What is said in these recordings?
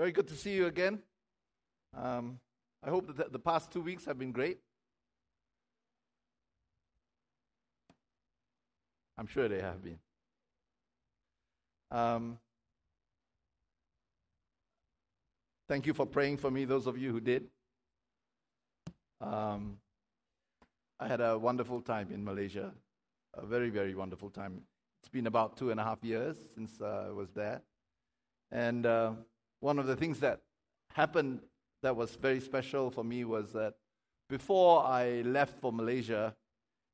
Very good to see you again. Um, I hope that the past two weeks have been great. I'm sure they have been. Um, thank you for praying for me, those of you who did. Um, I had a wonderful time in Malaysia, a very, very wonderful time. It's been about two and a half years since uh, I was there. And uh, one of the things that happened that was very special for me was that before I left for Malaysia,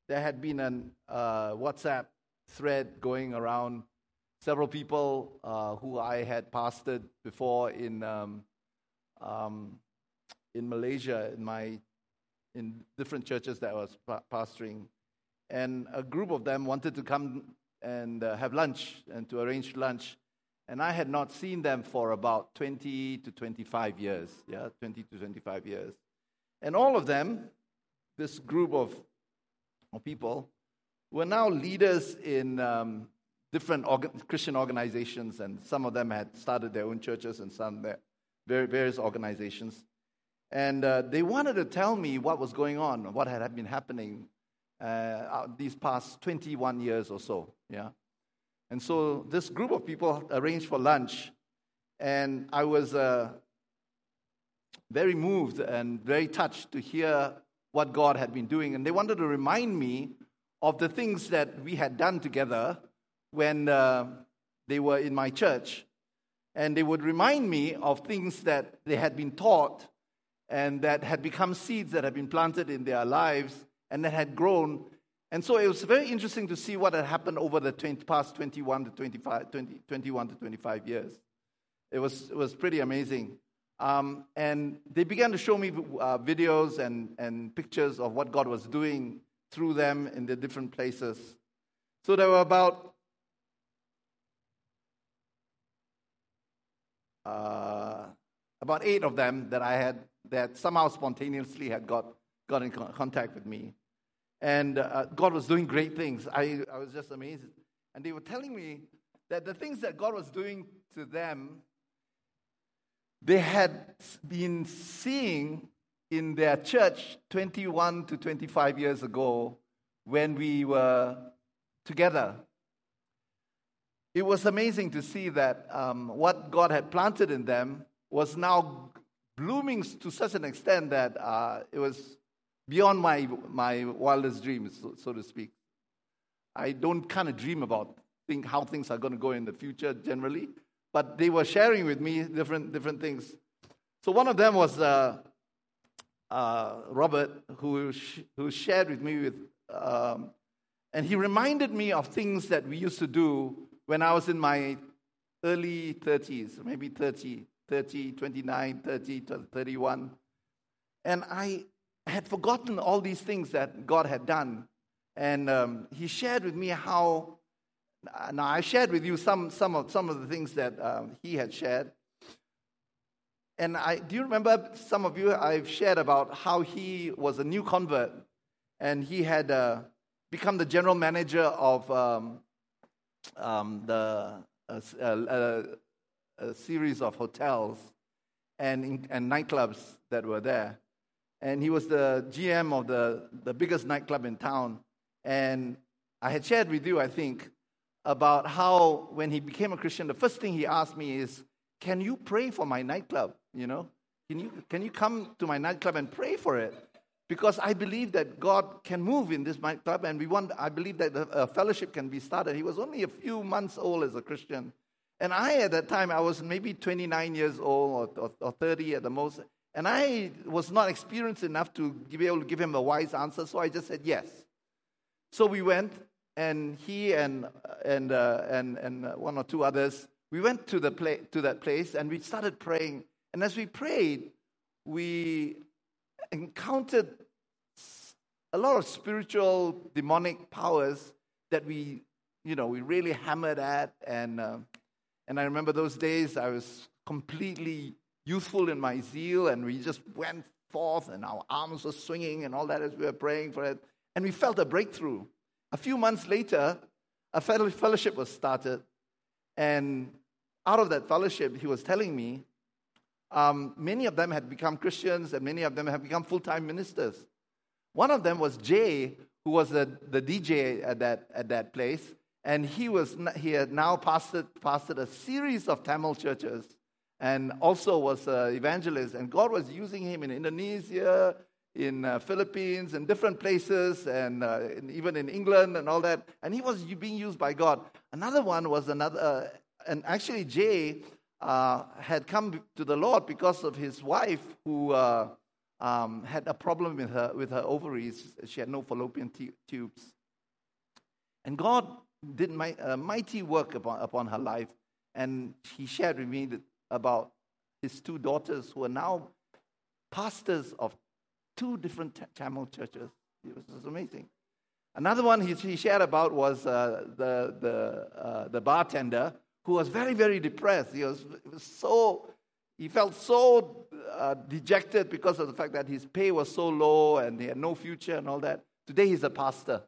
there had been a uh, WhatsApp thread going around. Several people uh, who I had pastored before in um, um, in Malaysia in my in different churches that I was pa- pastoring, and a group of them wanted to come and uh, have lunch and to arrange lunch and I had not seen them for about 20 to 25 years. Yeah, 20 to 25 years. And all of them, this group of, of people, were now leaders in um, different Christian organizations, and some of them had started their own churches and some their various organizations. And uh, they wanted to tell me what was going on, what had been happening uh, these past 21 years or so. Yeah. And so this group of people arranged for lunch, and I was uh, very moved and very touched to hear what God had been doing. And they wanted to remind me of the things that we had done together when uh, they were in my church. And they would remind me of things that they had been taught and that had become seeds that had been planted in their lives and that had grown and so it was very interesting to see what had happened over the 20, past 21 to 25, 20, 21 to 25 years. It was, it was pretty amazing. Um, and they began to show me uh, videos and, and pictures of what God was doing through them in the different places. So there were about uh, about eight of them that I had that somehow spontaneously had got, got in contact with me. And uh, God was doing great things. I, I was just amazed. And they were telling me that the things that God was doing to them, they had been seeing in their church 21 to 25 years ago when we were together. It was amazing to see that um, what God had planted in them was now blooming to such an extent that uh, it was beyond my, my wildest dreams, so, so to speak. I don't kind of dream about think how things are going to go in the future generally, but they were sharing with me different, different things. So one of them was uh, uh, Robert, who, sh- who shared with me with, um, and he reminded me of things that we used to do when I was in my early 30s, maybe 30, 30, 29, 30, 31. And I, I had forgotten all these things that God had done. And um, he shared with me how. Now, I shared with you some, some, of, some of the things that um, he had shared. And I, do you remember some of you? I've shared about how he was a new convert and he had uh, become the general manager of um, um, the, a, a, a, series of hotels and, and nightclubs that were there and he was the GM of the, the biggest nightclub in town. And I had shared with you, I think, about how when he became a Christian, the first thing he asked me is, Can you pray for my nightclub? You know, can you, can you come to my nightclub and pray for it? Because I believe that God can move in this nightclub, and we want, I believe that a fellowship can be started. He was only a few months old as a Christian. And I, at that time, I was maybe 29 years old or, or, or 30 at the most. And I was not experienced enough to be able to give him a wise answer, so I just said yes. So we went, and he and, and, uh, and, and one or two others, we went to, the pla- to that place and we started praying. And as we prayed, we encountered a lot of spiritual demonic powers that we, you know, we really hammered at. And, uh, and I remember those days I was completely youthful in my zeal, and we just went forth, and our arms were swinging and all that as we were praying for it. And we felt a breakthrough. A few months later, a fellowship was started, and out of that fellowship, he was telling me um, many of them had become Christians and many of them have become full time ministers. One of them was Jay, who was the, the DJ at that, at that place. And he, was, he had now pastored, pastored a series of Tamil churches and also was an evangelist. And God was using him in Indonesia, in uh, Philippines, in different places, and uh, even in England and all that. And he was being used by God. Another one was another, uh, and actually Jay uh, had come to the Lord because of his wife who uh, um, had a problem with her with her ovaries. She had no fallopian t- tubes, and God did my, mighty work upon, upon her life. And he shared with me about his two daughters who are now pastors of two different Tamil churches. It was, was amazing. Another one he, he shared about was uh, the, the, uh, the bartender who was very, very depressed. He was, was so, he felt so uh, dejected because of the fact that his pay was so low and he had no future and all that. Today he's a pastor.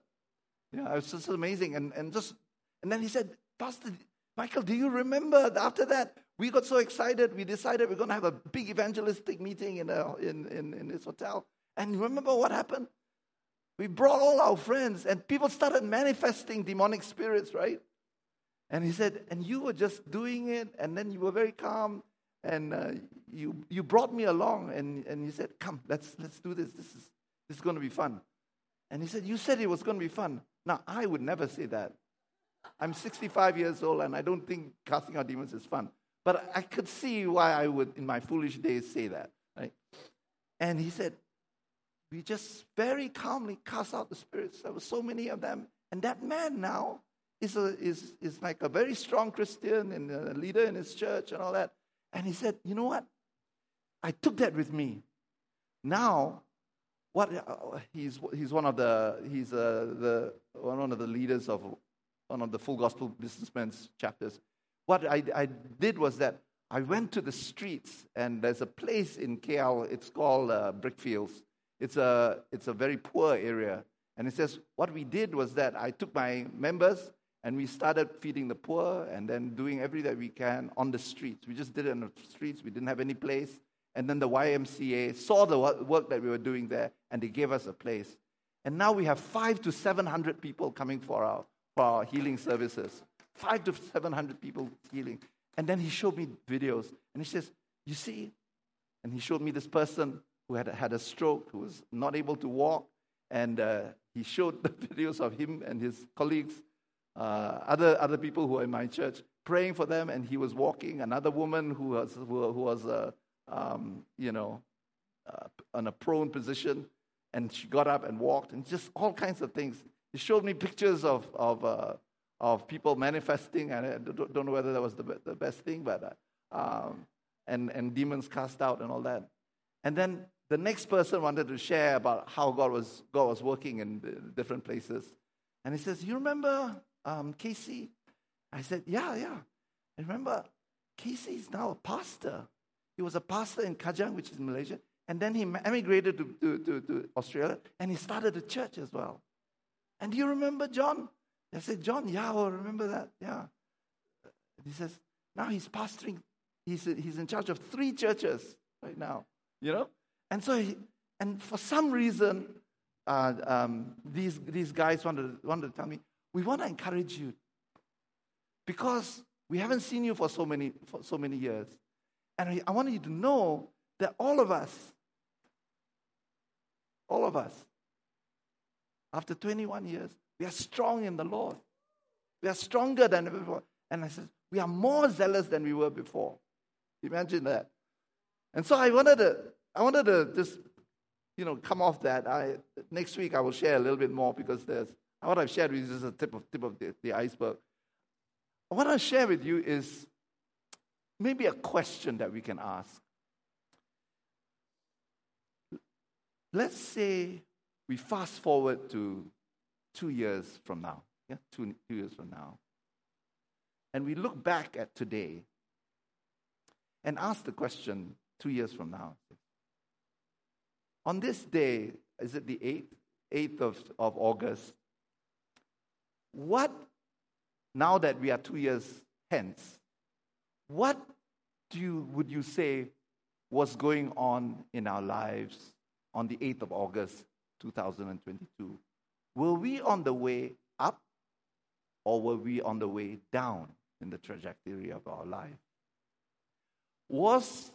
Yeah, it was just amazing. And, and just, and then he said, Pastor Michael, do you remember after that? We got so excited. We decided we're going to have a big evangelistic meeting in, a, in, in, in this hotel. And you remember what happened? We brought all our friends, and people started manifesting demonic spirits, right? And he said, and you were just doing it, and then you were very calm, and uh, you, you brought me along, and, and you said, come, let's, let's do this. This is, this is going to be fun. And he said, you said it was going to be fun. Now, I would never say that. I'm 65 years old and I don't think casting out demons is fun. But I could see why I would, in my foolish days, say that. Right? And he said, We just very calmly cast out the spirits. There were so many of them. And that man now is, a, is, is like a very strong Christian and a leader in his church and all that. And he said, You know what? I took that with me. Now what uh, he's he's one of the he's uh, the one of the leaders of one of the full gospel businessmen's chapters. What I, I did was that I went to the streets, and there's a place in KL. It's called uh, Brickfields. It's a it's a very poor area, and it says what we did was that I took my members and we started feeding the poor and then doing everything that we can on the streets. We just did it on the streets. We didn't have any place. And then the YMCA saw the work that we were doing there and they gave us a place. And now we have five to 700 people coming for our, for our healing services. Five to 700 people healing. And then he showed me videos and he says, You see? And he showed me this person who had had a stroke, who was not able to walk. And uh, he showed the videos of him and his colleagues, uh, other, other people who are in my church, praying for them. And he was walking. Another woman who was, who, who was uh, um, you know, uh, on a prone position, and she got up and walked, and just all kinds of things. He showed me pictures of of uh, of people manifesting, and I don't know whether that was the, the best thing, but uh, um, and and demons cast out and all that. And then the next person wanted to share about how God was God was working in different places, and he says, "You remember um, Casey?" I said, "Yeah, yeah." I remember Casey's now a pastor. He was a pastor in Kajang, which is Malaysia. And then he emigrated to, to, to, to Australia and he started a church as well. And do you remember John? I said, John, yeah, I remember that. Yeah. He says, now he's pastoring, he's, he's in charge of three churches right now, you know? And so, he, and for some reason, uh, um, these, these guys wanted, wanted to tell me, we want to encourage you because we haven't seen you for so many, for so many years. And I want you to know that all of us, all of us, after 21 years, we are strong in the Lord. We are stronger than before. And I said, we are more zealous than we were before. Imagine that. And so I wanted to, I wanted to just, you know, come off that. I, next week I will share a little bit more because there's, what I've shared with you is a tip of, tip of the, the iceberg. What I'll share with you is maybe a question that we can ask. Let's say we fast forward to two years from now, yeah, two, two years from now, and we look back at today and ask the question two years from now. On this day, is it the 8th, 8th of, of August? What, now that we are two years hence, what do you, would you say was going on in our lives on the 8th of August 2022? Were we on the way up or were we on the way down in the trajectory of our life? Was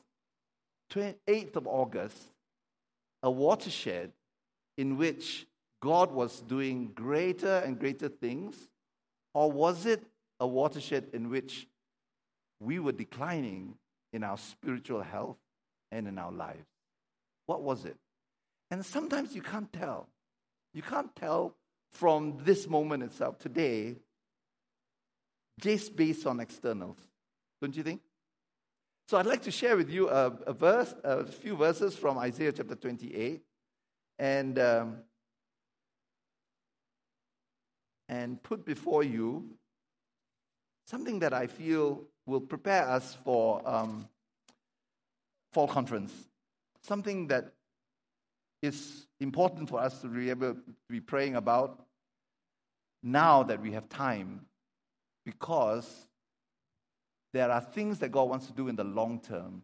8th of August a watershed in which God was doing greater and greater things, or was it a watershed in which we were declining in our spiritual health and in our lives? What was it? And sometimes you can't tell. You can't tell from this moment itself, today, just based on externals. Don't you think? So I'd like to share with you a, a verse, a few verses from Isaiah chapter 28, and um, and put before you something that I feel will prepare us for um, fall conference. Something that is important for us to be able to be praying about now that we have time because there are things that God wants to do in the long term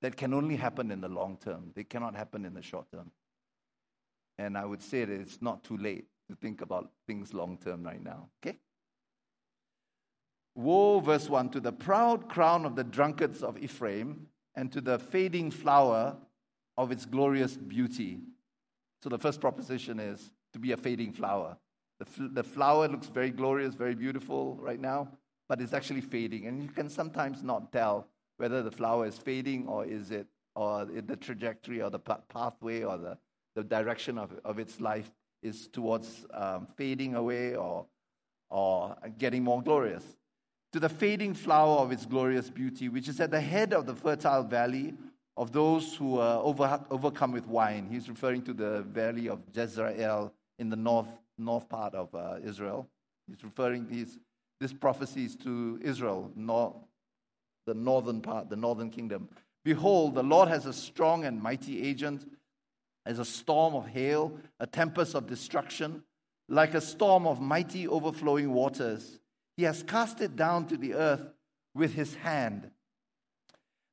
that can only happen in the long term. They cannot happen in the short term. And I would say that it's not too late to think about things long term right now. Okay? Woe, verse 1 to the proud crown of the drunkards of Ephraim and to the fading flower of its glorious beauty. So the first proposition is to be a fading flower. The, f- the flower looks very glorious, very beautiful right now, but it's actually fading. And you can sometimes not tell whether the flower is fading or is it, or the trajectory or the pathway or the, the direction of, of its life is towards um, fading away or, or getting more glorious. To the fading flower of its glorious beauty, which is at the head of the fertile valley of those who are over, overcome with wine. He's referring to the valley of Jezreel in the north, north part of uh, Israel. He's referring these this prophecy is to Israel, nor, the northern part, the northern kingdom. Behold, the Lord has a strong and mighty agent, as a storm of hail, a tempest of destruction, like a storm of mighty overflowing waters. He has cast it down to the earth with his hand.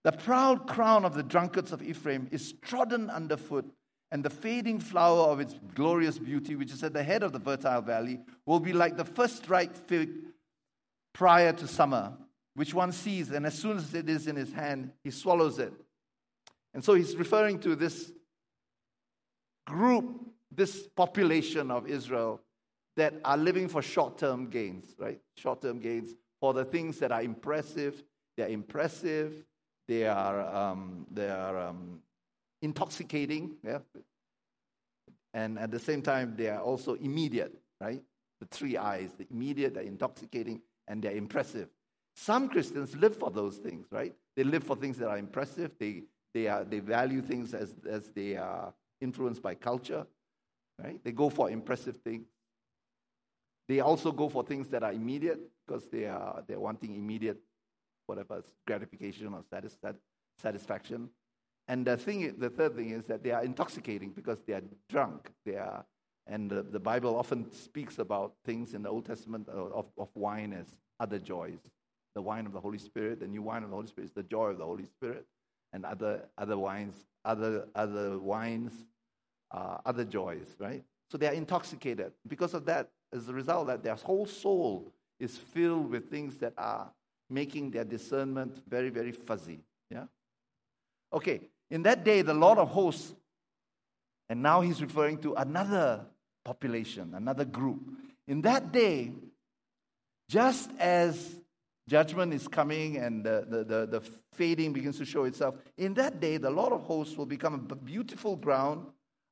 The proud crown of the drunkards of Ephraim is trodden underfoot, and the fading flower of its glorious beauty, which is at the head of the fertile valley, will be like the first ripe fig prior to summer, which one sees, and as soon as it is in his hand, he swallows it. And so he's referring to this group, this population of Israel that are living for short term gains, right? Short term gains for the things that are impressive. They're impressive, they are, um, they are um, intoxicating, yeah? And at the same time, they are also immediate, right? The three eyes the immediate, the intoxicating, and they're impressive. Some Christians live for those things, right? They live for things that are impressive. They, they, are, they value things as, as they are influenced by culture, right? They go for impressive things. They also go for things that are immediate because they are, they're wanting immediate, whatever, gratification or satis- satisfaction. And the, thing, the third thing is that they are intoxicating because they are drunk. They are and the, the, Bible often speaks about things in the Old Testament of, of wine as other joys. The wine of the Holy Spirit, the new wine of the Holy Spirit is the joy of the Holy Spirit. And other, other wines, other, other wines, uh, other joys, right? So they are intoxicated. Because of that, as a result of that, their whole soul is filled with things that are making their discernment very, very fuzzy. Yeah? Okay, in that day, the Lord of hosts and now he's referring to another population, another group. In that day, just as judgment is coming and the, the, the, the, fading begins to show itself, in that day, the Lord of hosts will become a beautiful crown,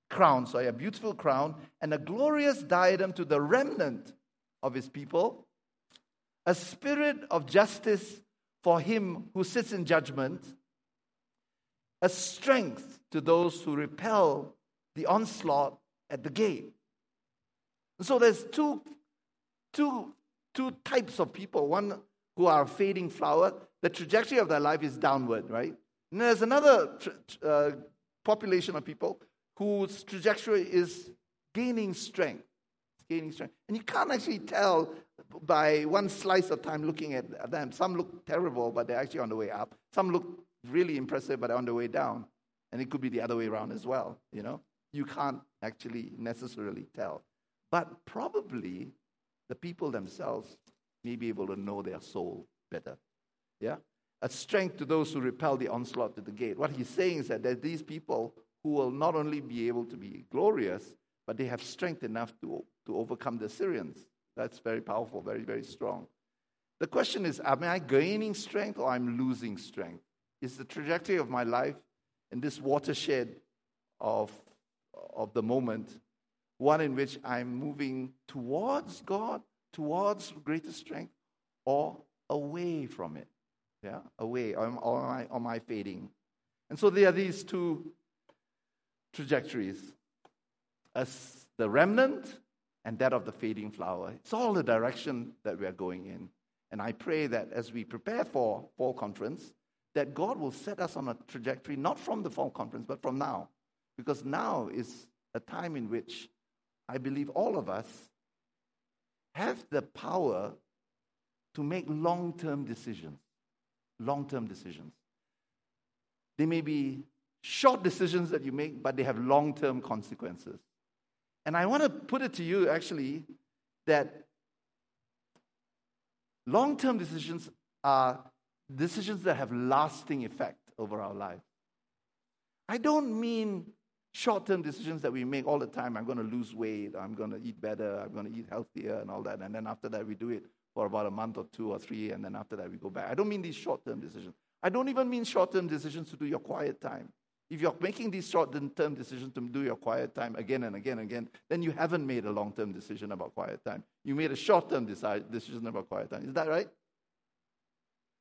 crown, sorry, a beautiful crown, and a glorious diadem to the remnant of his people, a spirit of justice for him who sits in judgment, a strength to those who repel the onslaught at the gate. So there's two, two, two types of people. One who are a fading flower. The trajectory of their life is downward, right? And there's another uh, population of people whose trajectory is gaining strength. Gaining strength. And you can't actually tell by one slice of time looking at them. Some look terrible, but they're actually on the way up. Some look really impressive, but on the way down. And it could be the other way around as well, you know. You can't actually necessarily tell. But probably the people themselves may be able to know their soul better. Yeah? A strength to those who repel the onslaught to the gate. What he's saying is that there's these people who will not only be able to be glorious, but they have strength enough to, to overcome the Syrians. That's very powerful, very, very strong. The question is, am I gaining strength or I'm losing strength? Is the trajectory of my life in this watershed of, of the moment one in which I'm moving towards God, towards greater strength, or away from it? Yeah, away, or, or, am I, am I fading? And so there are these two trajectories as the remnant and that of the fading flower. It's all the direction that we are going in. And I pray that as we prepare for fall conference, that God will set us on a trajectory, not from the fall conference, but from now. Because now is a time in which I believe all of us have the power to make long term decisions. Long term decisions. They may be short decisions that you make, but they have long term consequences. And I want to put it to you actually that long term decisions are decisions that have lasting effect over our life. I don't mean short term decisions that we make all the time. I'm going to lose weight, I'm going to eat better, I'm going to eat healthier, and all that. And then after that, we do it for about a month or two or three, and then after that, we go back. I don't mean these short term decisions. I don't even mean short term decisions to do your quiet time. If you're making these short term decisions to do your quiet time again and again and again, then you haven't made a long term decision about quiet time. You made a short term decision about quiet time. Is that right?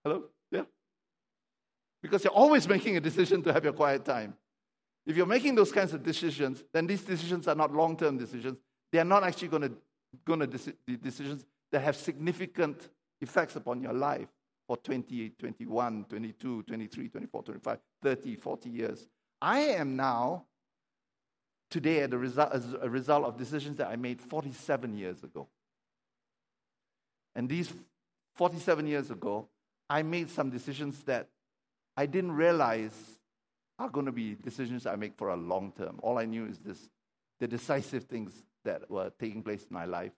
Hello? Yeah? Because you're always making a decision to have your quiet time. If you're making those kinds of decisions, then these decisions are not long term decisions. They are not actually going to, going to decisions that have significant effects upon your life for 20, 21, 22, 23, 24, 25, 30, 40 years. I am now, today, a result, as a result of decisions that I made 47 years ago. And these 47 years ago, I made some decisions that I didn't realize are going to be decisions I make for a long term. All I knew is this the decisive things that were taking place in my life.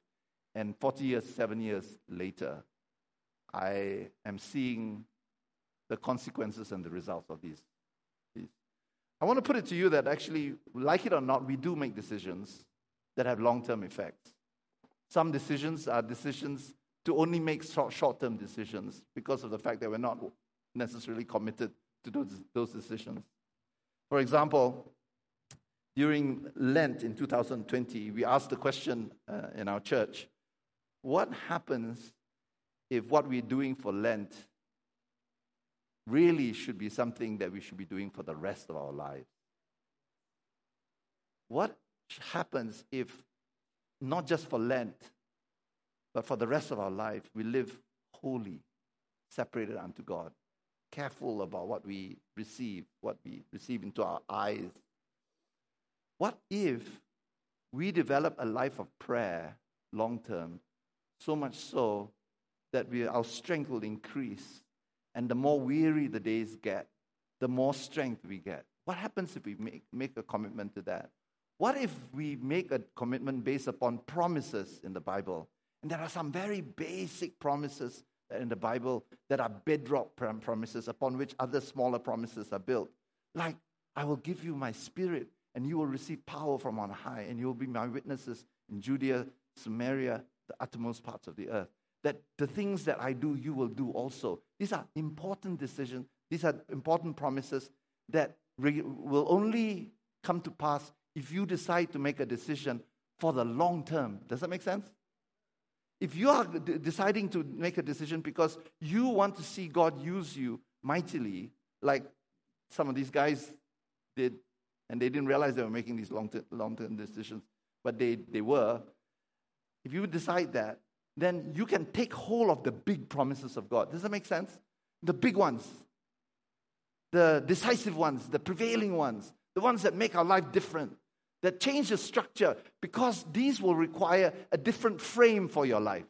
And 40 years, seven years later, I am seeing the consequences and the results of these I want to put it to you that actually, like it or not, we do make decisions that have long term effects. Some decisions are decisions to only make short term decisions because of the fact that we're not necessarily committed to those, decisions. For example, during Lent in 2020, we asked the question uh, in our church what happens if what we're doing for Lent really should be something that we should be doing for the rest of our lives. What happens if, not just for Lent, but for the rest of our life, we live holy, separated unto God, careful about what we receive, what we receive into our eyes? What if we develop a life of prayer long term, so much so that we, our strength will increase and the more weary the days get, the more strength we get. What happens if we make, make a commitment to that? What if we make a commitment based upon promises in the Bible? And there are some very basic promises in the Bible that are bedrock promises upon which other smaller promises are built. Like, I will give you my spirit, and you will receive power from on high, and you will be my witnesses in Judea, Samaria, the uttermost parts of the earth that the things that I do, you will do also. These are important decisions. These are important promises that re- will only come to pass if you decide to make a decision for the long term. Does that make sense? If you are d- deciding to make a decision because you want to see God use you mightily, like some of these guys did, and they didn't realize they were making these long term decisions, but they, they were. If you decide that, then you can take hold of the big promises of God. Does that make sense? The big ones, the decisive ones, the prevailing ones, the ones that make our life different, that change the structure, because these will require a different frame for your life.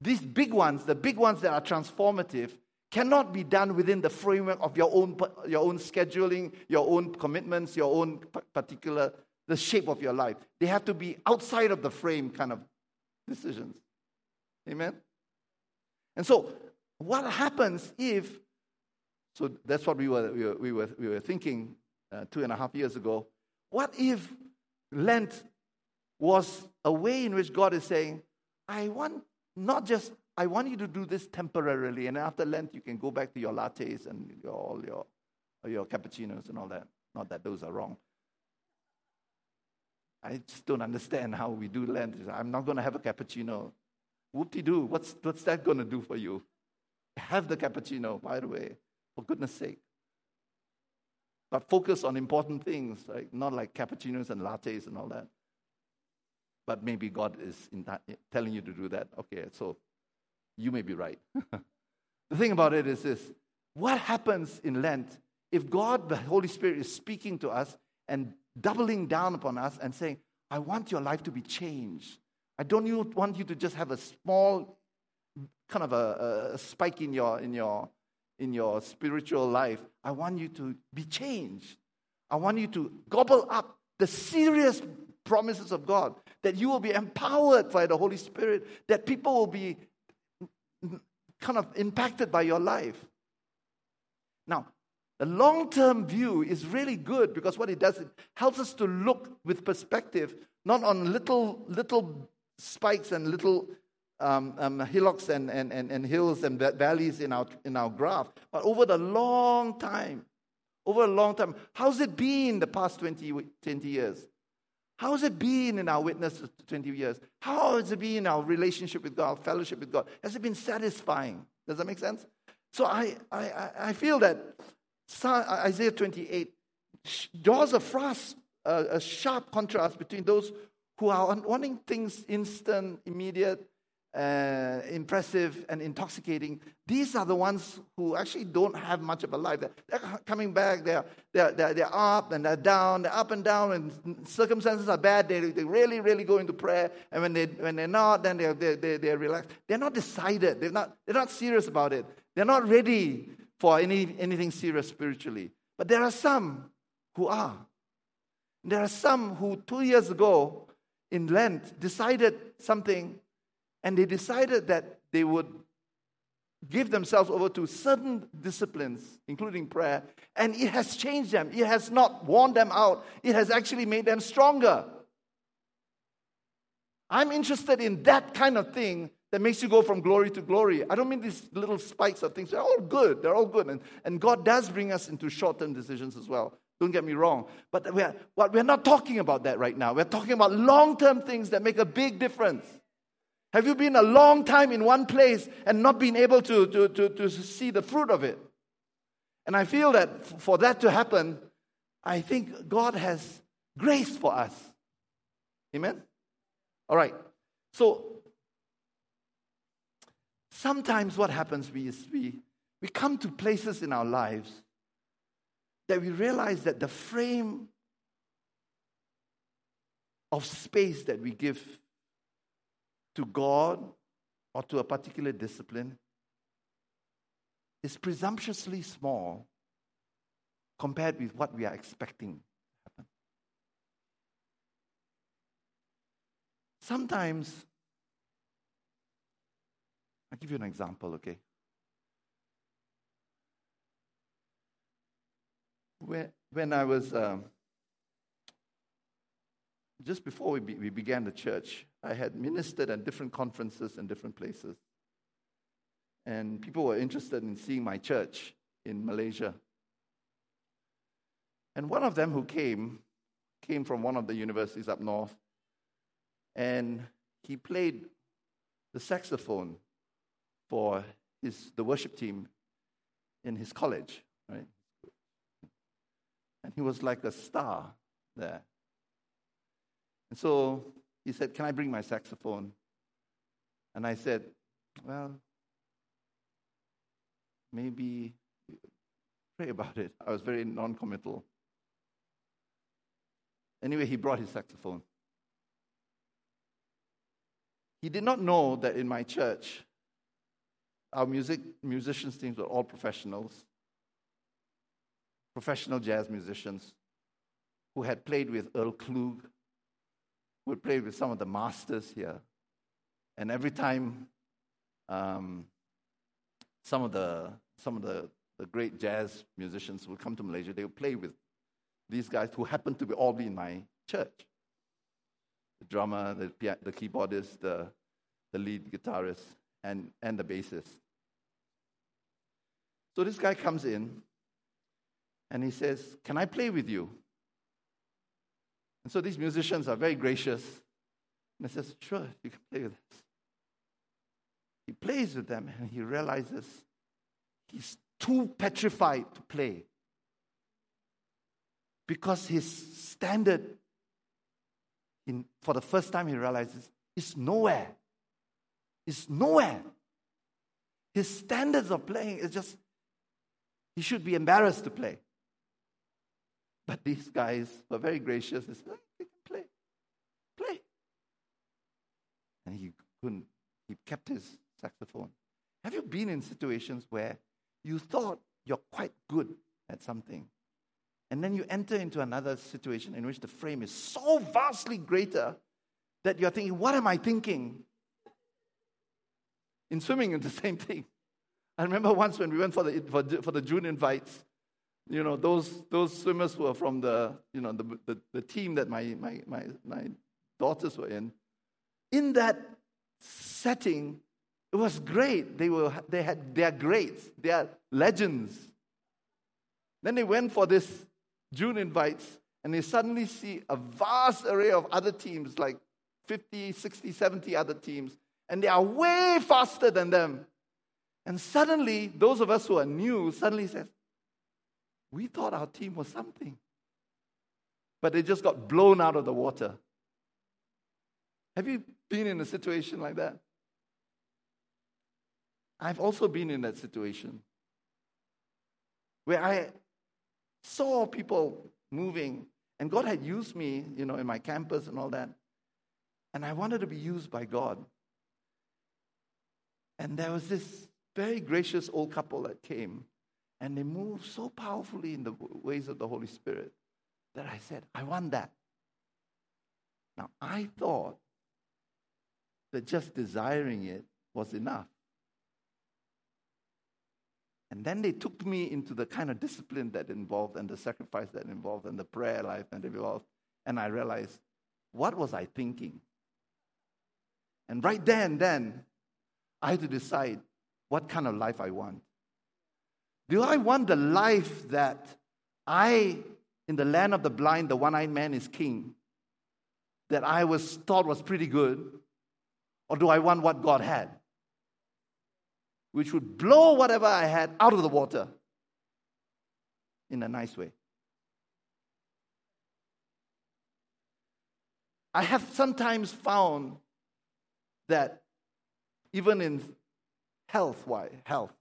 These big ones, the big ones that are transformative, cannot be done within the framework of your own, your own scheduling, your own commitments, your own particular, the shape of your life. They have to be outside of the frame kind of decisions. Amen? And so, what happens if, so that's what we were, we were, we were, we were thinking uh, two and a half years ago. What if Lent was a way in which God is saying, I want not just, I want you to do this temporarily, and after Lent, you can go back to your lattes and your, all your, your cappuccinos and all that. Not that those are wrong. I just don't understand how we do Lent. I'm not going to have a cappuccino. Whoop de doo. What's, what's that going to do for you? Have the cappuccino, by the way, for goodness sake. But focus on important things, right? Not like cappuccinos and lattes and all that. But maybe God is that, telling you to do that. Okay, so you may be right. the thing about it is this what happens in Lent if God, the Holy Spirit, is speaking to us and doubling down upon us and saying, I want your life to be changed. I don't want you to just have a small kind of a, a spike in your, in, your, in your spiritual life. I want you to be changed. I want you to gobble up the serious promises of God, that you will be empowered by the Holy Spirit, that people will be kind of impacted by your life. Now, the long term view is really good because what it does, it helps us to look with perspective, not on little, little spikes and little um, um, hillocks and, and, and, and hills and valleys in our, in our graph, but over the long time. Over a long time. How's it been the past 20, 20 years? How has it been in our witness 20 years? How has it been in our relationship with God, fellowship with God? Has it been satisfying? Does that make sense? So I, I, I feel that Isaiah 28 draws a, frost, a, a sharp contrast between those who are wanting things instant, immediate, uh, impressive and intoxicating, these are the ones who actually don't have much of a life. They're, they're coming back, they're, they're, they're, they're, up and they're down, they're up and down, and circumstances are bad. They, they really, really go into prayer. And when, they, when they're not, then they're, they're, they're, they're relaxed. They're not decided, they're not, they're not serious about it. They're not ready for any, anything serious spiritually. But there are some who are. There are some who two years ago in Lent decided something and they decided that they would give themselves over to certain disciplines, including prayer, and it has changed them. It has not worn them out, it has actually made them stronger. I'm interested in that kind of thing that makes you go from glory to glory. I don't mean these little spikes of things. They're all good. They're all good. And, and God does bring us into short term decisions as well. Don't get me wrong. But we're, we're not talking about that right now. We're talking about long term things that make a big difference. Have you been a long time in one place and not been able to, to, to, to see the fruit of it? And I feel that for that to happen, I think God has grace for us. Amen? All right. So sometimes what happens is we, we come to places in our lives that we realize that the frame of space that we give to God or to a particular discipline is presumptuously small compared with what we are expecting. Sometimes, I'll give you an example, okay? When, when I was, um, just before we, be, we began the church, I had ministered at different conferences in different places. And people were interested in seeing my church in Malaysia. And one of them who came, came from one of the universities up north. And he played the saxophone for his, the worship team in his college? And he was like a star there. And so he said, Can I bring my saxophone? And I said, Well, maybe pray about it. I was very non committal. Anyway, he brought his saxophone. He did not know that in my church, our music musicians teams were all professionals, professional jazz musicians who had played with Earl Klugh, who had played with some of the masters here. And every time um, some of the some of the, the great jazz musicians would come to Malaysia, they would play with these guys who happened to be all be in my church. The drummer, the, the keyboardist, the, the lead guitarist, and, and the bassist. So this guy comes in and he says, Can I play with you? And so these musicians are very gracious. And he says, Sure, you can play with us. He plays with them and he realizes he's too petrified to play because his standard, in, for the first time, he realizes is nowhere. Is nowhere. His standards of playing is just, he should be embarrassed to play. But these guys were very gracious. They said, can play. Play. And he couldn't, he kept his saxophone. Have you been in situations where you thought you're quite good at something? And then you enter into another situation in which the frame is so vastly greater that you're thinking, what am I thinking? In swimming, it's the same thing. I remember once when we went for the, for, for the June invites, you know, those, those swimmers were from the, you know, the, the, the team that my, my, my, my daughters were in. In that setting, it was great. They, were, they had their greats, their legends. Then they went for this June invites, and they suddenly see a vast array of other teams, like 50, 60, 70 other teams, and they are way faster than them. And suddenly, those of us who are new suddenly says, we thought our team was something. But they just got blown out of the water. Have you been in a situation like that? I've also been in that situation where I saw people moving, and God had used me, you know, in my campus and all that. And I wanted to be used by God. And there was this very gracious old couple that came, and they moved so powerfully in the ways of the Holy Spirit that I said, I want that. Now, I thought that just desiring it was enough. And then they took me into the kind of discipline that involved and the sacrifice that involved and the prayer life that involved. And I realized, what was I thinking? And right then, then, I had to decide what kind of life I want. Do I want the life that I, in the land of the blind, the one eyed man is king, that I was thought was pretty good? Or do I want what God had? which would blow whatever I had out of the water in a nice way. I have sometimes found that even in health, why health,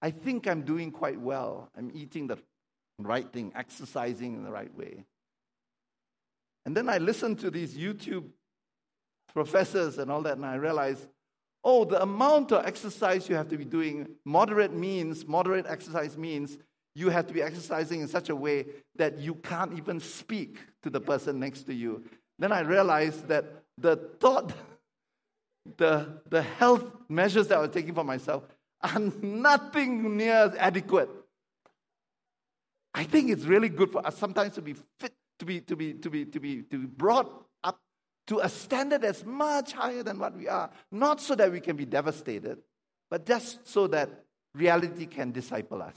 I think I'm doing quite well. I'm eating the right thing, exercising in the right way. And then I listen to these YouTube professors and all that, and I realize oh, the amount of exercise you have to be doing, moderate means, moderate exercise means you have to be exercising in such a way that you can't even speak to the person next to you. Then I realized that the thought, the, the health measures that I was taking for myself are nothing near adequate. I think it's really good for us sometimes to be fit, to be, to be, to be, to be, to be brought up to a standard that's much higher than what we are. Not so that we can be devastated, but just so that reality can disciple us.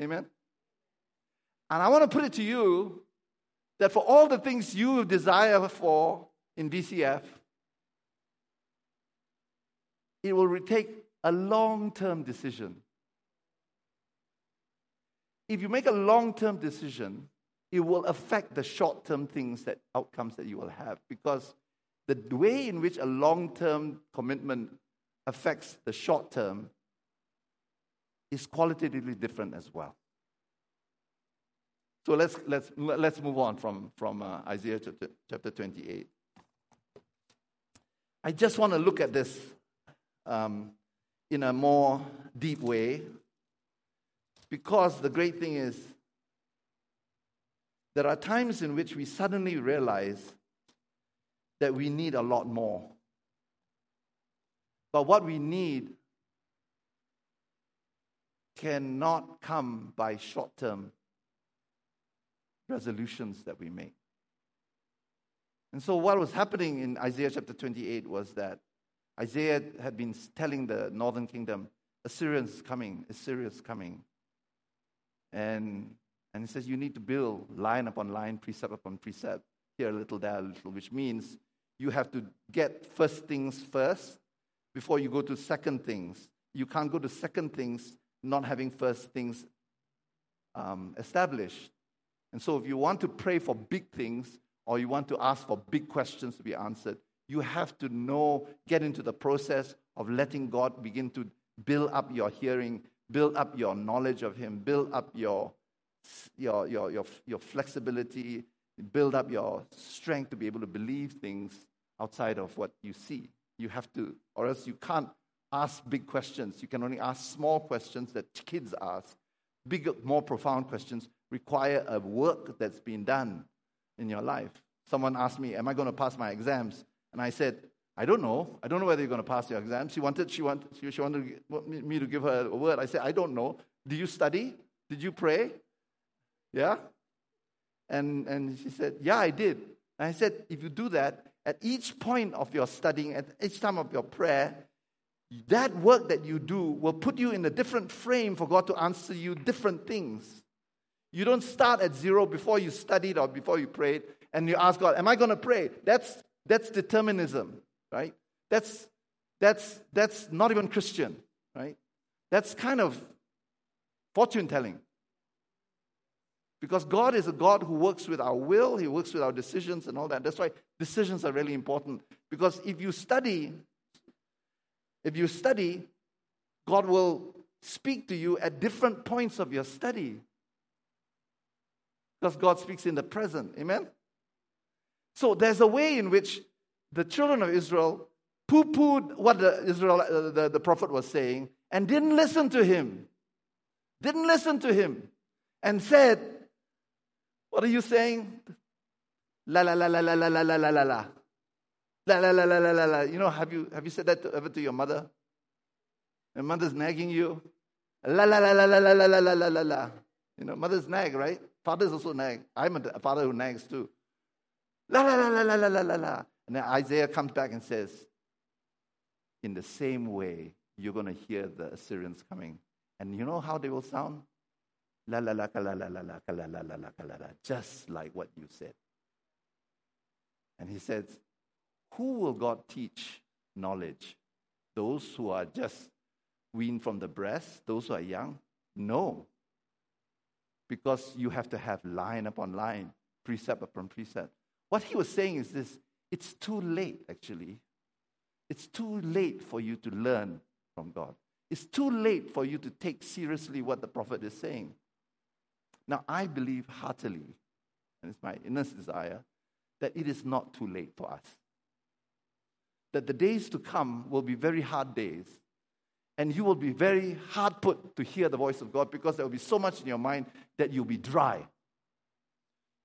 Amen? And I want to put it to you that for all the things you desire for in VCF, it will take a long term decision. If you make a long term decision, it will affect the short term things that outcomes that you will have because the way in which a long term commitment affects the short term is qualitatively different as well. So let's, let's, let's move on from, from uh, Isaiah chapter, chapter 28. I just want to look at this um, in a more deep way because the great thing is there are times in which we suddenly realize that we need a lot more. But what we need cannot come by short term resolutions that we make. And so, what was happening in Isaiah chapter 28 was that Isaiah had been telling the northern kingdom, Assyrians coming, Assyrians coming. And, and he says, You need to build line upon line, precept upon precept, here a little, there a little, which means you have to get first things first before you go to second things. You can't go to second things not having first things um, established. And so, if you want to pray for big things or you want to ask for big questions to be answered, you have to know, get into the process of letting God begin to build up your hearing, build up your knowledge of Him, build up your, your, your, your, your flexibility, build up your strength to be able to believe things outside of what you see. You have to, or else you can't ask big questions. You can only ask small questions that kids ask. Bigger, more profound questions require a work that's been done in your life. Someone asked me, Am I going to pass my exams? And I said, I don't know. I don't know whether you're going to pass your exams. She wanted, she wanted, she wanted me to give her a word. I said, I don't know. Did you study? Did you pray? Yeah? And, and she said, Yeah, I did. And I said, If you do that, at each point of your studying, at each time of your prayer, that work that you do will put you in a different frame for God to answer you different things. You don't start at zero before you studied or before you prayed and you ask God, Am I going to pray? That's, that's determinism, right? That's, that's, that's not even Christian, right? That's kind of fortune telling. Because God is a God who works with our will, He works with our decisions and all that. That's why decisions are really important. Because if you study, if you study, God will speak to you at different points of your study. Because God speaks in the present. Amen? So there's a way in which the children of Israel poo pooed what the, Israel, uh, the, the prophet was saying and didn't listen to him. Didn't listen to him and said, What are you saying? La la la la la la la la la la la. La la la la la la la. You know, have you have you said that to, ever to your mother? Your mother's nagging you. La la la la la la la la la la la. You know, mothers nag, right? Fathers also nag. I'm a father who nags too. La la la la la la la la la. And then Isaiah comes back and says, In the same way, you're going to hear the Assyrians coming. And you know how they will sound? La la la la la la la la la la la la la. Just like what you said. And he says, Who will God teach knowledge? Those who are just weaned from the breast, those who are young? No. Because you have to have line upon line, precept upon precept. What he was saying is this it's too late, actually. It's too late for you to learn from God. It's too late for you to take seriously what the prophet is saying. Now, I believe heartily, and it's my innerst desire, that it is not too late for us. That the days to come will be very hard days. And you will be very hard put to hear the voice of God because there will be so much in your mind that you'll be dry.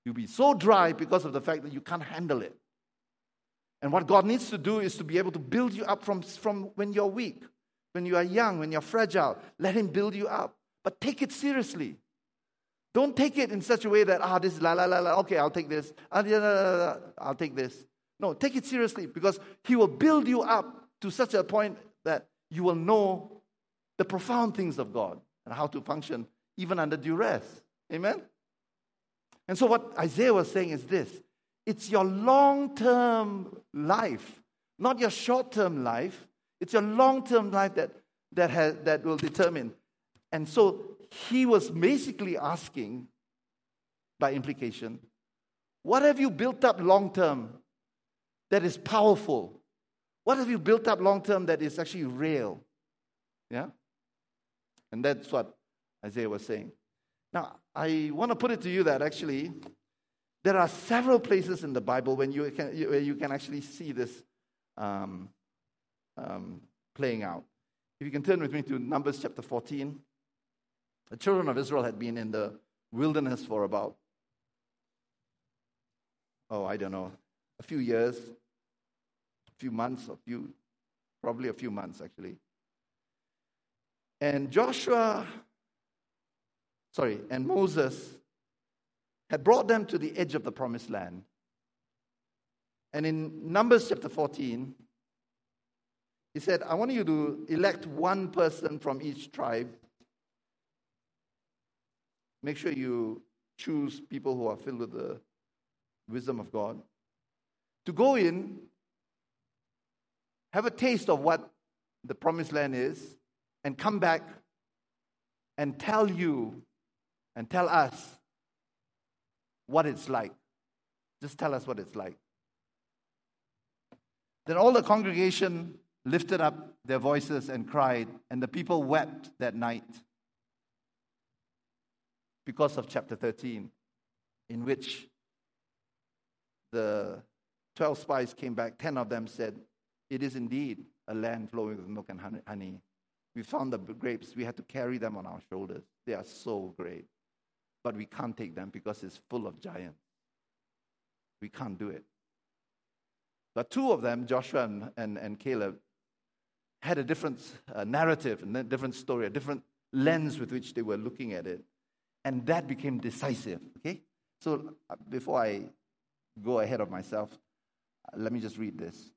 You'll be so dry because of the fact that you can't handle it. And what God needs to do is to be able to build you up from, from when you're weak, when you are young, when you're fragile. Let Him build you up. But take it seriously. Don't take it in such a way that, ah, this is la la la la, okay, I'll take this. Ah, la, la, la, la, I'll take this. No, take it seriously because He will build you up to such a point that you will know the profound things of God and how to function even under duress. Amen? And so, what Isaiah was saying is this it's your long term life, not your short term life. It's your long term life that, that, has, that will determine. And so, he was basically asking, by implication, what have you built up long term that is powerful? What have you built up long term that is actually real? Yeah? And that's what Isaiah was saying. Now, I want to put it to you that actually there are several places in the Bible when you can, where you can actually see this um, um, playing out. If you can turn with me to Numbers chapter 14. The children of Israel had been in the wilderness for about, oh, I don't know, a few years, a few months, a few, probably a few months actually. And Joshua, sorry, and Moses had brought them to the edge of the promised land. And in Numbers chapter 14, he said, I want you to elect one person from each tribe. Make sure you choose people who are filled with the wisdom of God. To go in, have a taste of what the promised land is, and come back and tell you and tell us what it's like. Just tell us what it's like. Then all the congregation lifted up their voices and cried, and the people wept that night because of chapter 13, in which the 12 spies came back. 10 of them said, It is indeed a land flowing with milk and honey. We found the grapes. We had to carry them on our shoulders. They are so great. But we can't take them because it's full of giants. We can't do it. But two of them, Joshua and, and, and Caleb, had a different uh, narrative, a different story, a different lens with which they were looking at it. And that became decisive. Okay? So uh, before I go ahead of myself, uh, let me just read this.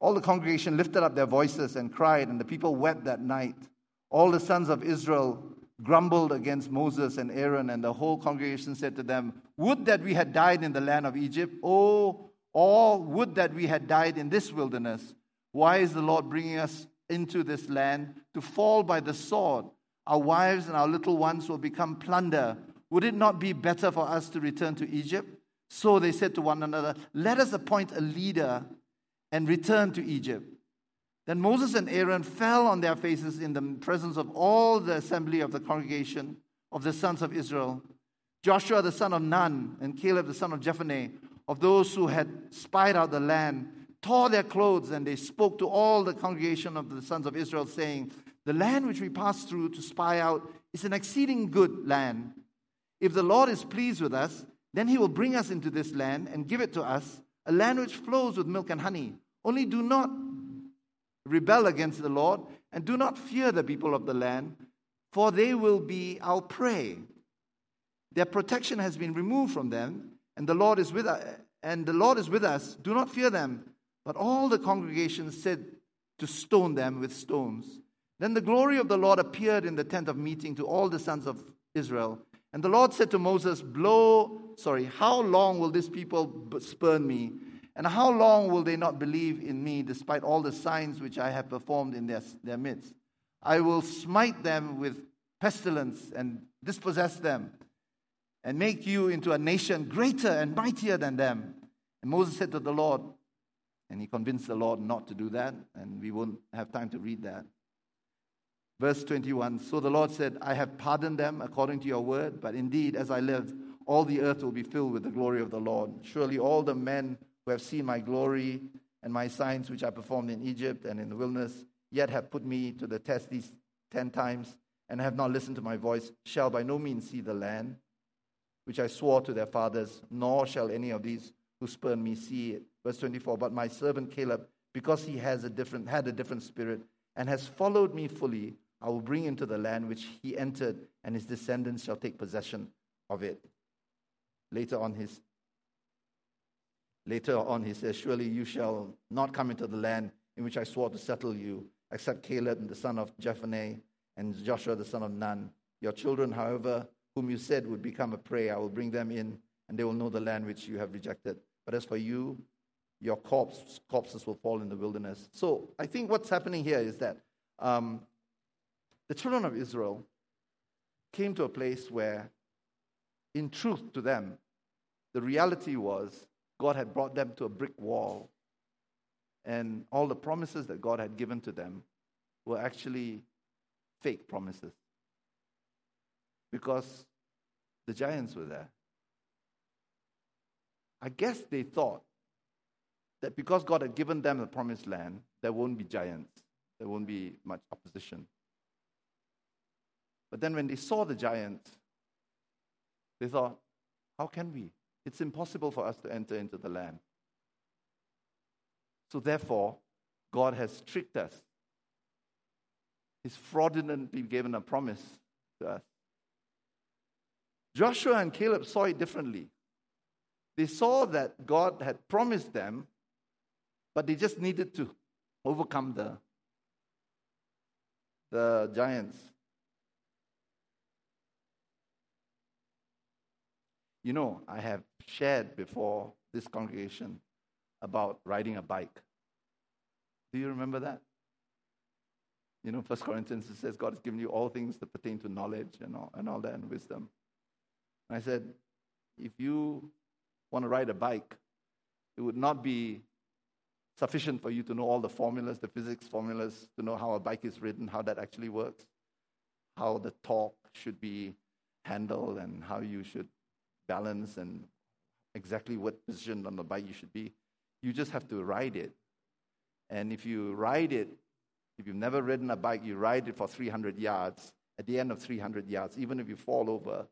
All the congregation lifted up their voices and cried, and the people wept that night. All the sons of Israel grumbled against Moses and Aaron, and the whole congregation said to them, Would that we had died in the land of Egypt, oh, or would that we had died in this wilderness. Why is the Lord bringing us into this land to fall by the sword? Our wives and our little ones will become plunder. Would it not be better for us to return to Egypt? So they said to one another, Let us appoint a leader and return to Egypt. Then Moses and Aaron fell on their faces in the presence of all the assembly of the congregation of the sons of Israel. Joshua the son of Nun and Caleb the son of Jephunneh, of those who had spied out the land, tore their clothes and they spoke to all the congregation of the sons of Israel, saying, The land which we passed through to spy out is an exceeding good land. If the Lord is pleased with us, then he will bring us into this land and give it to us, a land which flows with milk and honey. Only do not rebel against the Lord, and do not fear the people of the land, for they will be our prey. Their protection has been removed from them, and the Lord is with us, and the Lord is with us. Do not fear them. But all the congregation said to stone them with stones. Then the glory of the Lord appeared in the tent of meeting to all the sons of Israel. And the Lord said to Moses, Blow, sorry, how long will this people spurn me? And how long will they not believe in me despite all the signs which I have performed in their, their midst? I will smite them with pestilence and dispossess them and make you into a nation greater and mightier than them. And Moses said to the Lord, and he convinced the Lord not to do that, and we won't have time to read that. Verse 21 So the Lord said, I have pardoned them according to your word, but indeed, as I live, all the earth will be filled with the glory of the Lord. Surely all the men who have seen my glory and my signs which I performed in Egypt and in the wilderness, yet have put me to the test these ten times, and have not listened to my voice, shall by no means see the land which I swore to their fathers, nor shall any of these who spurn me see it. Verse 24 But my servant Caleb, because he has a different, had a different spirit and has followed me fully, I will bring him to the land which he entered, and his descendants shall take possession of it. Later on, his Later on, he says, Surely you shall not come into the land in which I swore to settle you, except Caleb, the son of Jephunneh, and Joshua, the son of Nun. Your children, however, whom you said would become a prey, I will bring them in, and they will know the land which you have rejected. But as for you, your corpse, corpses will fall in the wilderness. So I think what's happening here is that um, the children of Israel came to a place where, in truth to them, the reality was God had brought them to a brick wall. And all the promises that God had given to them were actually fake promises. Because the giants were there. I guess they thought that because God had given them the promised land, there won't be giants. there won't be much opposition. But then when they saw the giants, they thought, how can we? It's impossible for us to enter into the land. So therefore, God has tricked us. He's fraudulently given a promise to us. Joshua and Caleb saw it differently. They saw that God had promised them, but they just needed to overcome the, the giants. You know, I have shared before this congregation about riding a bike. Do you remember that? You know, First Corinthians it says God has given you all things that pertain to knowledge and all, and all that and wisdom. And I said, if you want to ride a bike, it would not be sufficient for you to know all the formulas, the physics formulas, to know how a bike is ridden, how that actually works, how the torque should be handled, and how you should balance, and exactly what position on the bike you should be. You just have to ride it. And if you ride it, if you've never ridden a bike, you ride it for 300 yards. At the end of 300 yards, even if you fall over,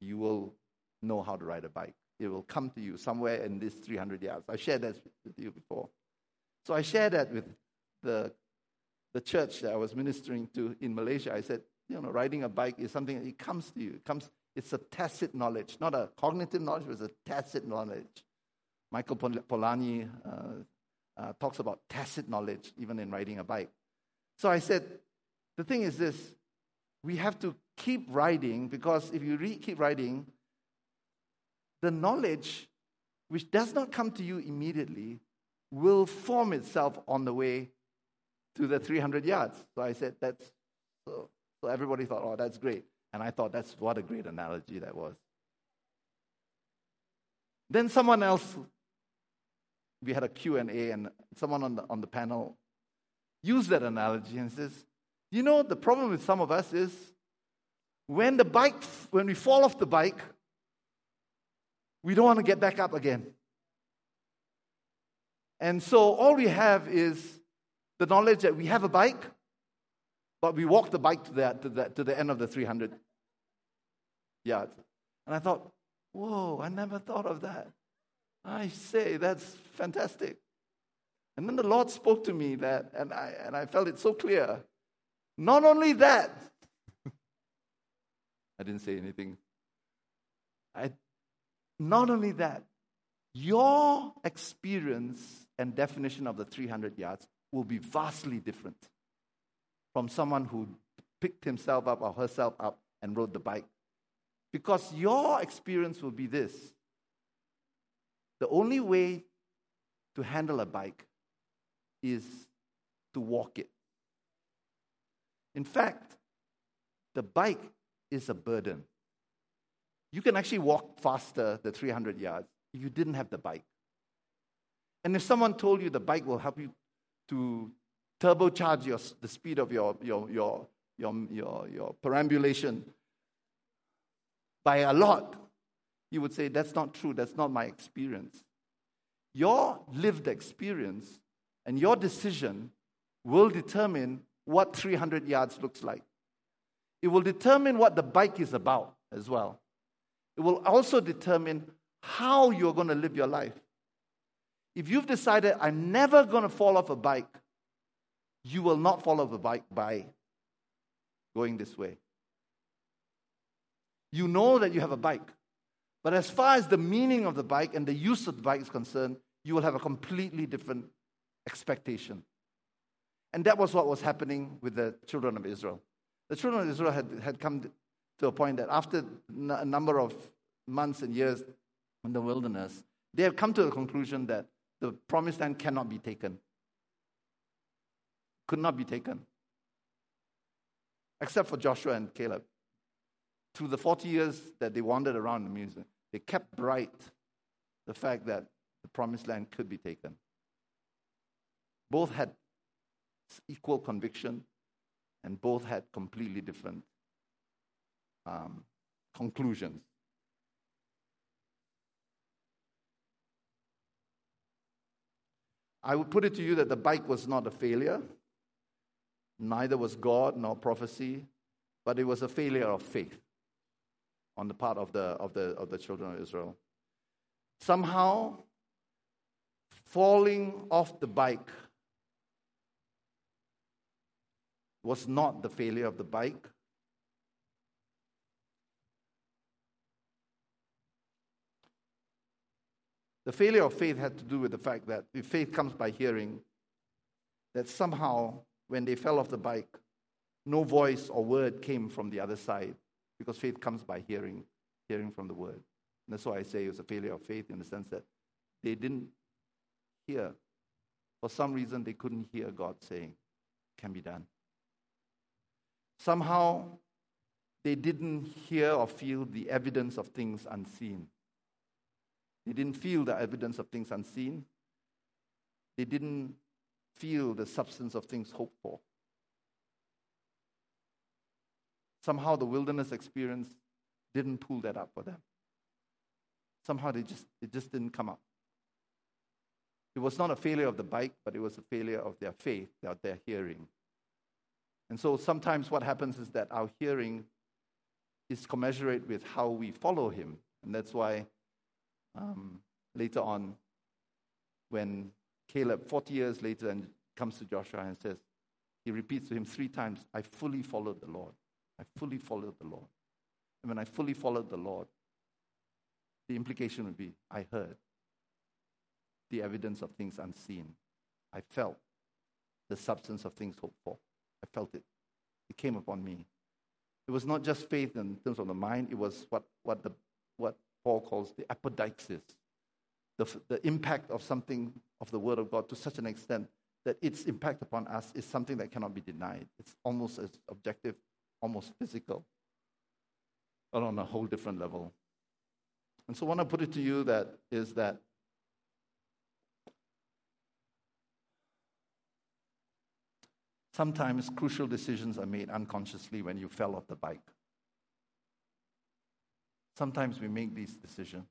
you will know how to ride a bike. It will come to you somewhere in this 300 yards. I shared that with you before. So I shared that with the, the church that I was ministering to in Malaysia. I said, you know, riding a bike is something it comes to you. It comes, it's a tacit knowledge, not a cognitive knowledge, but it's a tacit knowledge. Michael Polanyi uh, uh, talks about tacit knowledge, even in riding a bike. So I said, the thing is this we have to keep riding because if you re- keep riding, the knowledge which does not come to you immediately will form itself on the way to the 300 yards. So I said, that's so. So everybody thought, oh, that's great. And I thought, that's what a great analogy that was. Then someone else, we had a Q&A and someone on the, on the panel used that analogy and says, you know, the problem with some of us is when the bike, when we fall off the bike, we don't want to get back up again. And so all we have is the knowledge that we have a bike, but we walked the bike to the, to the, to the end of the 300 yards. And I thought, whoa, I never thought of that. I say, that's fantastic. And then the Lord spoke to me that, and I, and I felt it so clear. Not only that, I didn't say anything. I, not only that, your experience and definition of the 300 yards will be vastly different from someone who picked himself up or herself up and rode the bike. Because your experience will be this the only way to handle a bike is to walk it. In fact, the bike is a burden. You can actually walk faster the 300 yards if you didn't have the bike. And if someone told you the bike will help you to turbocharge your, the speed of your, your, your, your, your, your perambulation by a lot, you would say, That's not true. That's not my experience. Your lived experience and your decision will determine what 300 yards looks like. It will determine what the bike is about as well. It will also determine how you're going to live your life. If you've decided, I'm never going to fall off a bike, you will not fall off a bike by going this way. You know that you have a bike. But as far as the meaning of the bike and the use of the bike is concerned, you will have a completely different expectation. And that was what was happening with the children of Israel. The children of Israel had, had come to a point that after a number of months and years in the wilderness, they have come to the conclusion that the promised land cannot be taken. Could not be taken. Except for Joshua and Caleb. Through the 40 years that they wandered around the music, they kept bright the fact that the promised land could be taken. Both had equal conviction, and both had completely different um, conclusions. I would put it to you that the bike was not a failure. Neither was God nor prophecy, but it was a failure of faith on the part of the, of the, of the children of Israel. Somehow, falling off the bike was not the failure of the bike. The failure of faith had to do with the fact that if faith comes by hearing, that somehow when they fell off the bike, no voice or word came from the other side because faith comes by hearing, hearing from the word. And that's why I say it was a failure of faith in the sense that they didn't hear. For some reason, they couldn't hear God saying, can be done. Somehow, they didn't hear or feel the evidence of things unseen. They didn't feel the evidence of things unseen. They didn't feel the substance of things hoped for. Somehow the wilderness experience didn't pull that up for them. Somehow they just, it just didn't come up. It was not a failure of the bike, but it was a failure of their faith, their, their hearing. And so sometimes what happens is that our hearing is commensurate with how we follow him. And that's why um, later on, when Caleb, 40 years later, and comes to Joshua and says, he repeats to him three times, I fully followed the Lord. I fully followed the Lord. And when I fully followed the Lord, the implication would be I heard the evidence of things unseen. I felt the substance of things hoped for. I felt it. It came upon me. It was not just faith in terms of the mind, it was what, what, the, what Paul calls the apodeixis, the, the impact of something of the Word of God to such an extent that its impact upon us is something that cannot be denied. It's almost as objective, almost physical, but on a whole different level. And so, when I put it to you, that is that sometimes crucial decisions are made unconsciously when you fell off the bike. Sometimes we make these decisions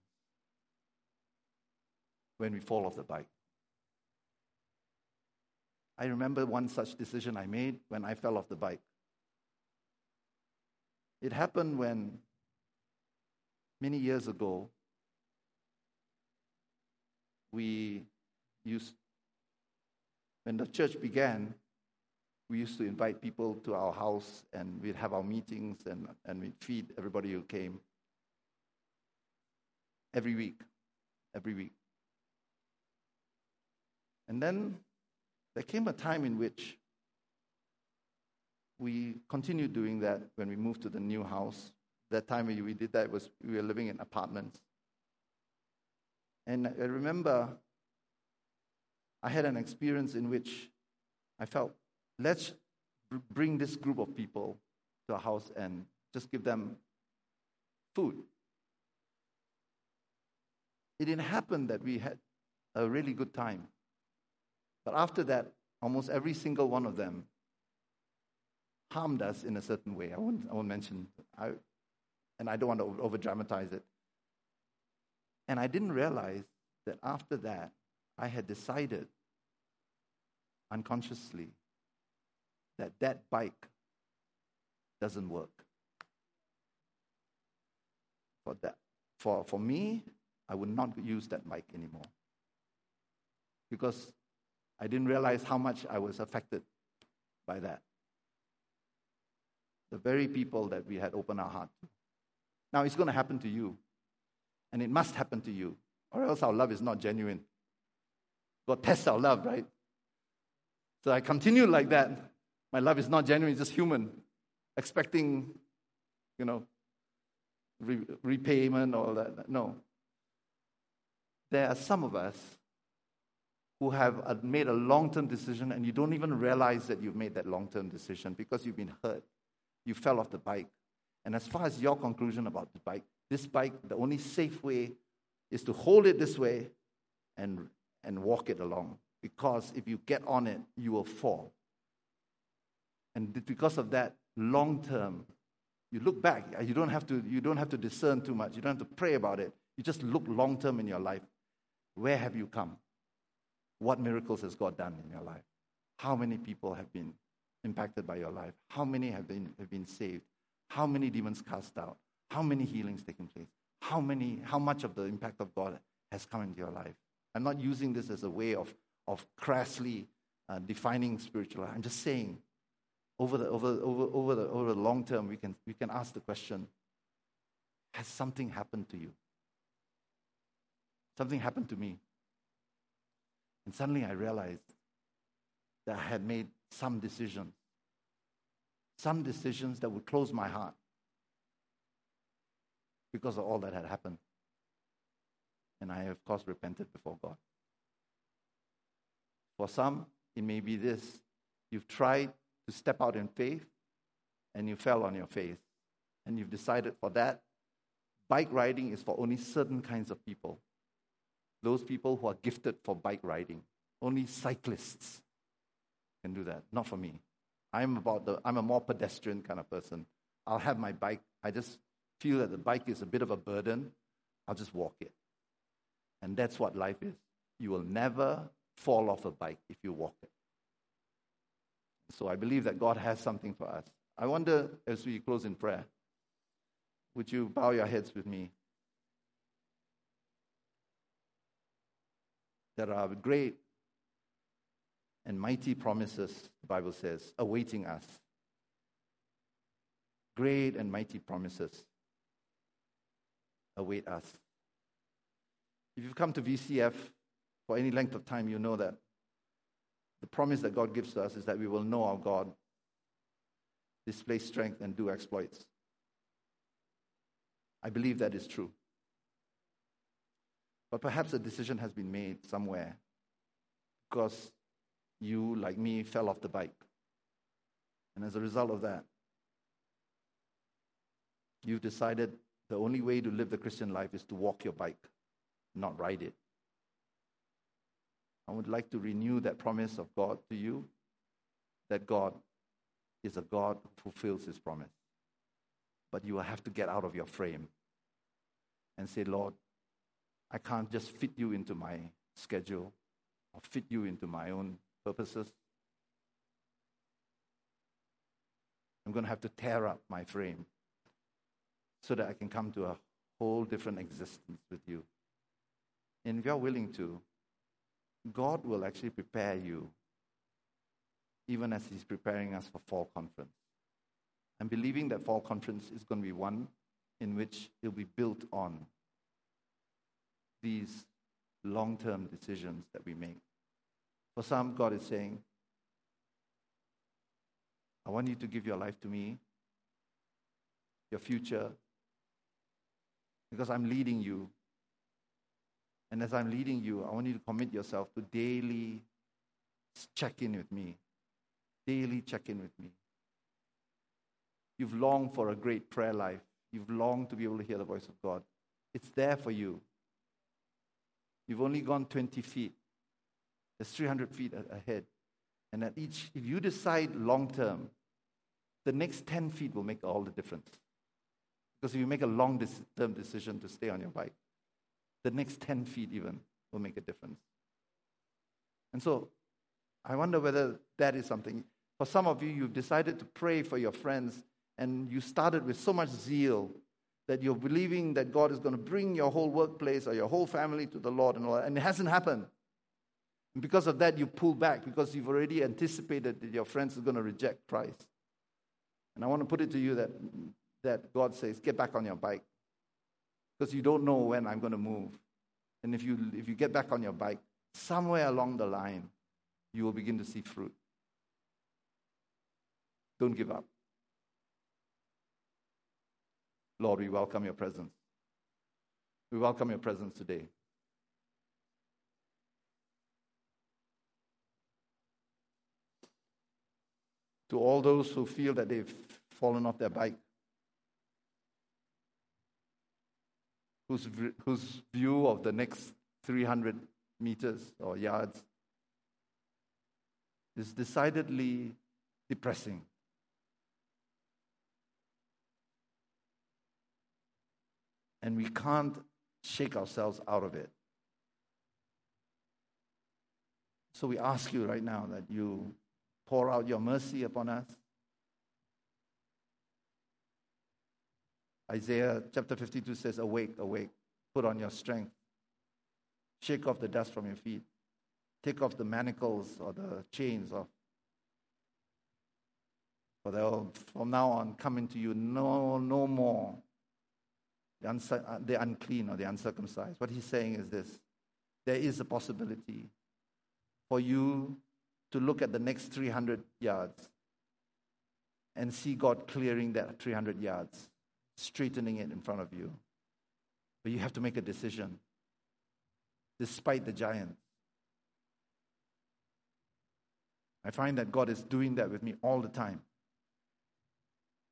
when we fall off the bike. I remember one such decision I made when I fell off the bike. It happened when, many years ago, we used, when the church began, we used to invite people to our house and we'd have our meetings and, and we'd feed everybody who came every week, every week. And then there came a time in which we continued doing that when we moved to the new house. That time we did that was we were living in apartments. And I remember I had an experience in which I felt, let's bring this group of people to a house and just give them food it didn't happen that we had a really good time. But after that, almost every single one of them harmed us in a certain way. I won't, I won't mention, I, and I don't want to over dramatize it. And I didn't realize that after that, I had decided unconsciously that that bike doesn't work. For, that, for, for me, I would not use that bike anymore. Because I didn't realize how much I was affected by that. The very people that we had opened our heart to. Now it's going to happen to you. And it must happen to you, or else our love is not genuine. God tests our love, right? So I continue like that. My love is not genuine, it's just human, expecting, you know, re- repayment or all that. No there are some of us who have uh, made a long term decision and you don't even realize that you've made that long term decision because you've been hurt. You fell off the bike. And as far as your conclusion about the bike, this bike, the only safe way is to hold it this way and, and walk it along. Because if you get on it, you will fall. And because of that, long term, you look back, uh, you don't, have to, you don't have to discern too much. You don't have to pray about it. You just look long term in your life. Where have you come? What miracles has God done in your life? How many people have been impacted by your life? How many have been, have been saved? How many demons cast out? How many healings taking place? How many, how much of the impact of God has come into your life? I'm not using this as a way of, of crassly uh, defining spiritual life. I'm just saying, over the, over, over, over, the, over the long term, we can, we can ask the question Has something happened to you? Something happened to me. And suddenly I realized that I had made some decisions, some decisions that would close my heart because of all that had happened. And I, of course, repented before God. For some, it may be this you've tried to step out in faith and you fell on your face. And you've decided for that, bike riding is for only certain kinds of people. Those people who are gifted for bike riding. Only cyclists can do that, not for me. I'm about the I'm a more pedestrian kind of person. I'll have my bike. I just feel that the bike is a bit of a burden. I'll just walk it. And that's what life is. You will never fall off a bike if you walk it. So I believe that God has something for us. I wonder, as we close in prayer, would you bow your heads with me? There are great and mighty promises, the Bible says, awaiting us. Great and mighty promises await us. If you've come to VCF for any length of time, you know that the promise that God gives to us is that we will know our God, display strength, and do exploits. I believe that is true. But perhaps a decision has been made somewhere because you, like me, fell off the bike. And as a result of that, you've decided the only way to live the Christian life is to walk your bike, not ride it. I would like to renew that promise of God to you that God is a God who fulfills his promise. But you will have to get out of your frame and say, Lord, I can't just fit you into my schedule or fit you into my own purposes. I'm going to have to tear up my frame so that I can come to a whole different existence with you. And if you're willing to, God will actually prepare you, even as He's preparing us for fall conference. I'm believing that fall conference is going to be one in which it'll be built on these long term decisions that we make. For some, God is saying, I want you to give your life to me, your future, because I'm leading you. And as I'm leading you, I want you to commit yourself to daily check in with me. Daily check in with me. You've longed for a great prayer life. You've longed to be able to hear the voice of God. It's there for you. You've only gone 20 feet. There's 300 feet ahead. And at each, if you decide long term, the next 10 feet will make all the difference. Because if you make a long term decision to stay on your bike, the next 10 feet even will make a difference. And so I wonder whether that is something. For some of you, you've decided to pray for your friends, and you started with so much zeal that you're believing that God is going to bring your whole workplace or your whole family to the Lord, and, all that, and it hasn't happened. And because of that, you pull back because you've already anticipated that your friends are going to reject Christ. And I want to put it to you that that God says, get back on your bike. Because you don't know when I'm going to move. And if you, if you get back on your bike, somewhere along the line, you will begin to see fruit. Don't give up. Lord, we welcome your presence. We welcome your presence today. To all those who feel that they've fallen off their bike, whose, whose view of the next 300 meters or yards is decidedly depressing. And we can't shake ourselves out of it. So we ask you right now that you pour out your mercy upon us. Isaiah chapter 52 says, Awake, awake, put on your strength, shake off the dust from your feet, take off the manacles or the chains of. For they'll from now on come into you no, no more the, uh, the unclean or the uncircumcised. What he's saying is this there is a possibility for you to look at the next 300 yards and see God clearing that 300 yards, straightening it in front of you. But you have to make a decision, despite the giants. I find that God is doing that with me all the time,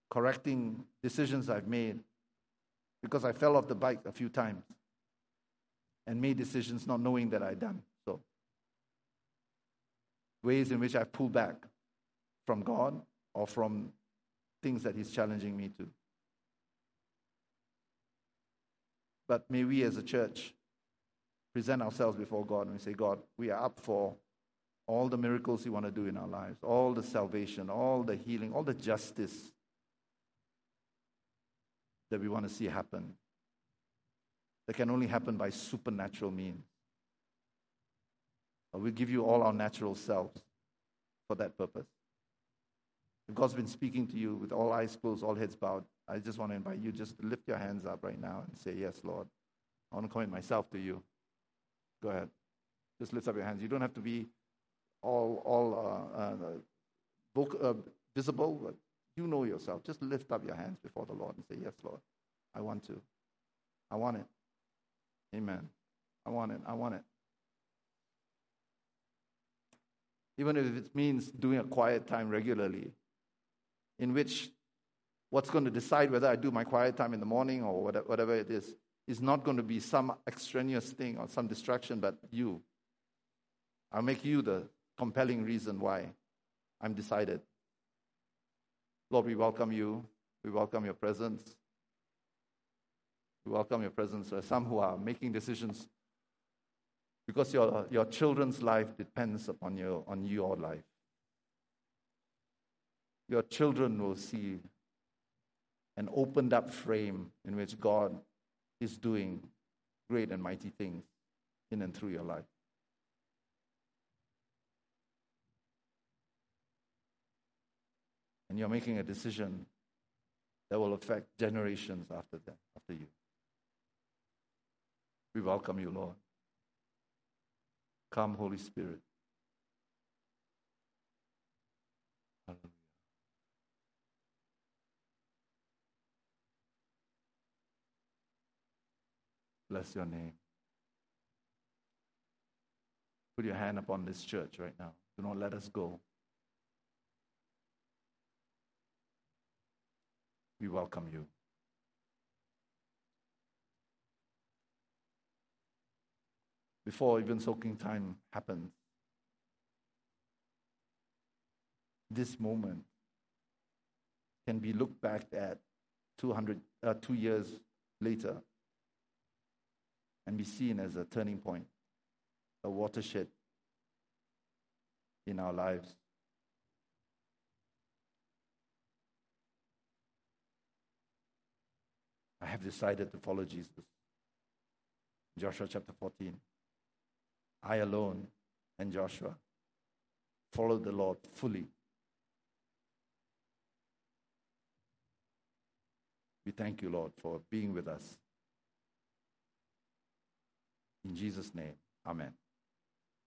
correcting decisions I've made because I fell off the bike a few times and made decisions not knowing that I'd done so. Ways in which I've pulled back from God or from things that He's challenging me to. But may we as a church present ourselves before God and we say, God, we are up for all the miracles you want to do in our lives, all the salvation, all the healing, all the justice that we want to see happen. That can only happen by supernatural means. But we give you all our natural selves for that purpose. If God's been speaking to you with all eyes closed, all heads bowed, I just want to invite you just to lift your hands up right now and say, Yes, Lord. I want to commit myself to you. Go ahead. Just lift up your hands. You don't have to be all, all uh, uh, voc- uh, visible, you know yourself. Just lift up your hands before the Lord and say, Yes, Lord. I want to. I want it. Amen. I want it. I want it. Even if it means doing a quiet time regularly, in which what's going to decide whether I do my quiet time in the morning or whatever, it is, is not going to be some extraneous thing or some distraction, but you. I'll make you the compelling reason why I'm decided. Lord, we welcome you. We welcome your presence. We welcome your presence. There are some who are making decisions because your, your children's life depends upon your, on your life. Your children will see an opened up frame in which God is doing great and mighty things in and through your life. And you're making a decision that will affect generations after that, after you. We welcome you, Lord. Come, Holy Spirit. Hallelujah. Bless your name. Put your hand upon this church right now. Do not let us go. We welcome you. Before even soaking time happens, this moment can be looked back at 200, uh, two years later and be seen as a turning point, a watershed in our lives. I have decided to follow Jesus. Joshua chapter 14. I alone and Joshua followed the Lord fully. We thank you, Lord, for being with us. In Jesus' name, amen.